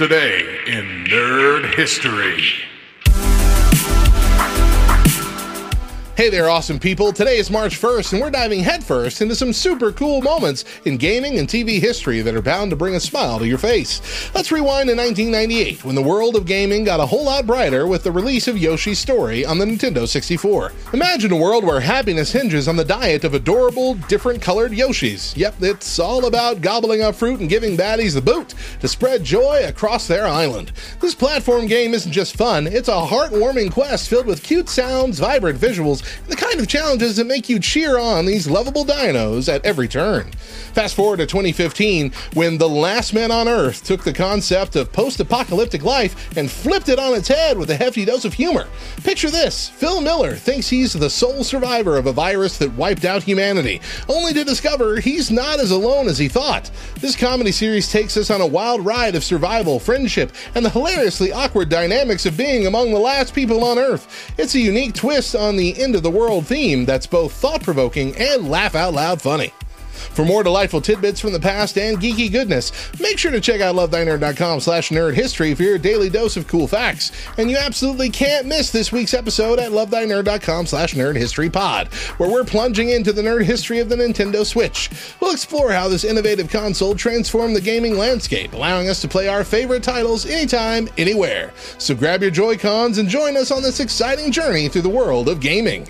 Today in Nerd History. Hey there, awesome people. Today is March 1st, and we're diving headfirst into some super cool moments in gaming and TV history that are bound to bring a smile to your face. Let's rewind to 1998, when the world of gaming got a whole lot brighter with the release of Yoshi's Story on the Nintendo 64. Imagine a world where happiness hinges on the diet of adorable, different colored Yoshis. Yep, it's all about gobbling up fruit and giving baddies the boot to spread joy across their island. This platform game isn't just fun, it's a heartwarming quest filled with cute sounds, vibrant visuals, the kind of challenges that make you cheer on these lovable dinos at every turn. Fast forward to 2015, when The Last Man on Earth took the concept of post apocalyptic life and flipped it on its head with a hefty dose of humor. Picture this Phil Miller thinks he's the sole survivor of a virus that wiped out humanity, only to discover he's not as alone as he thought. This comedy series takes us on a wild ride of survival, friendship, and the hilariously awkward dynamics of being among the last people on Earth. It's a unique twist on the end of the world theme that's both thought provoking and laugh out loud funny. For more delightful tidbits from the past and geeky goodness, make sure to check out lovethynerd.com slash nerd history for your daily dose of cool facts. And you absolutely can't miss this week's episode at lovethynerd.com slash nerd history pod, where we're plunging into the nerd history of the Nintendo Switch. We'll explore how this innovative console transformed the gaming landscape, allowing us to play our favorite titles anytime, anywhere. So grab your Joy-Cons and join us on this exciting journey through the world of gaming.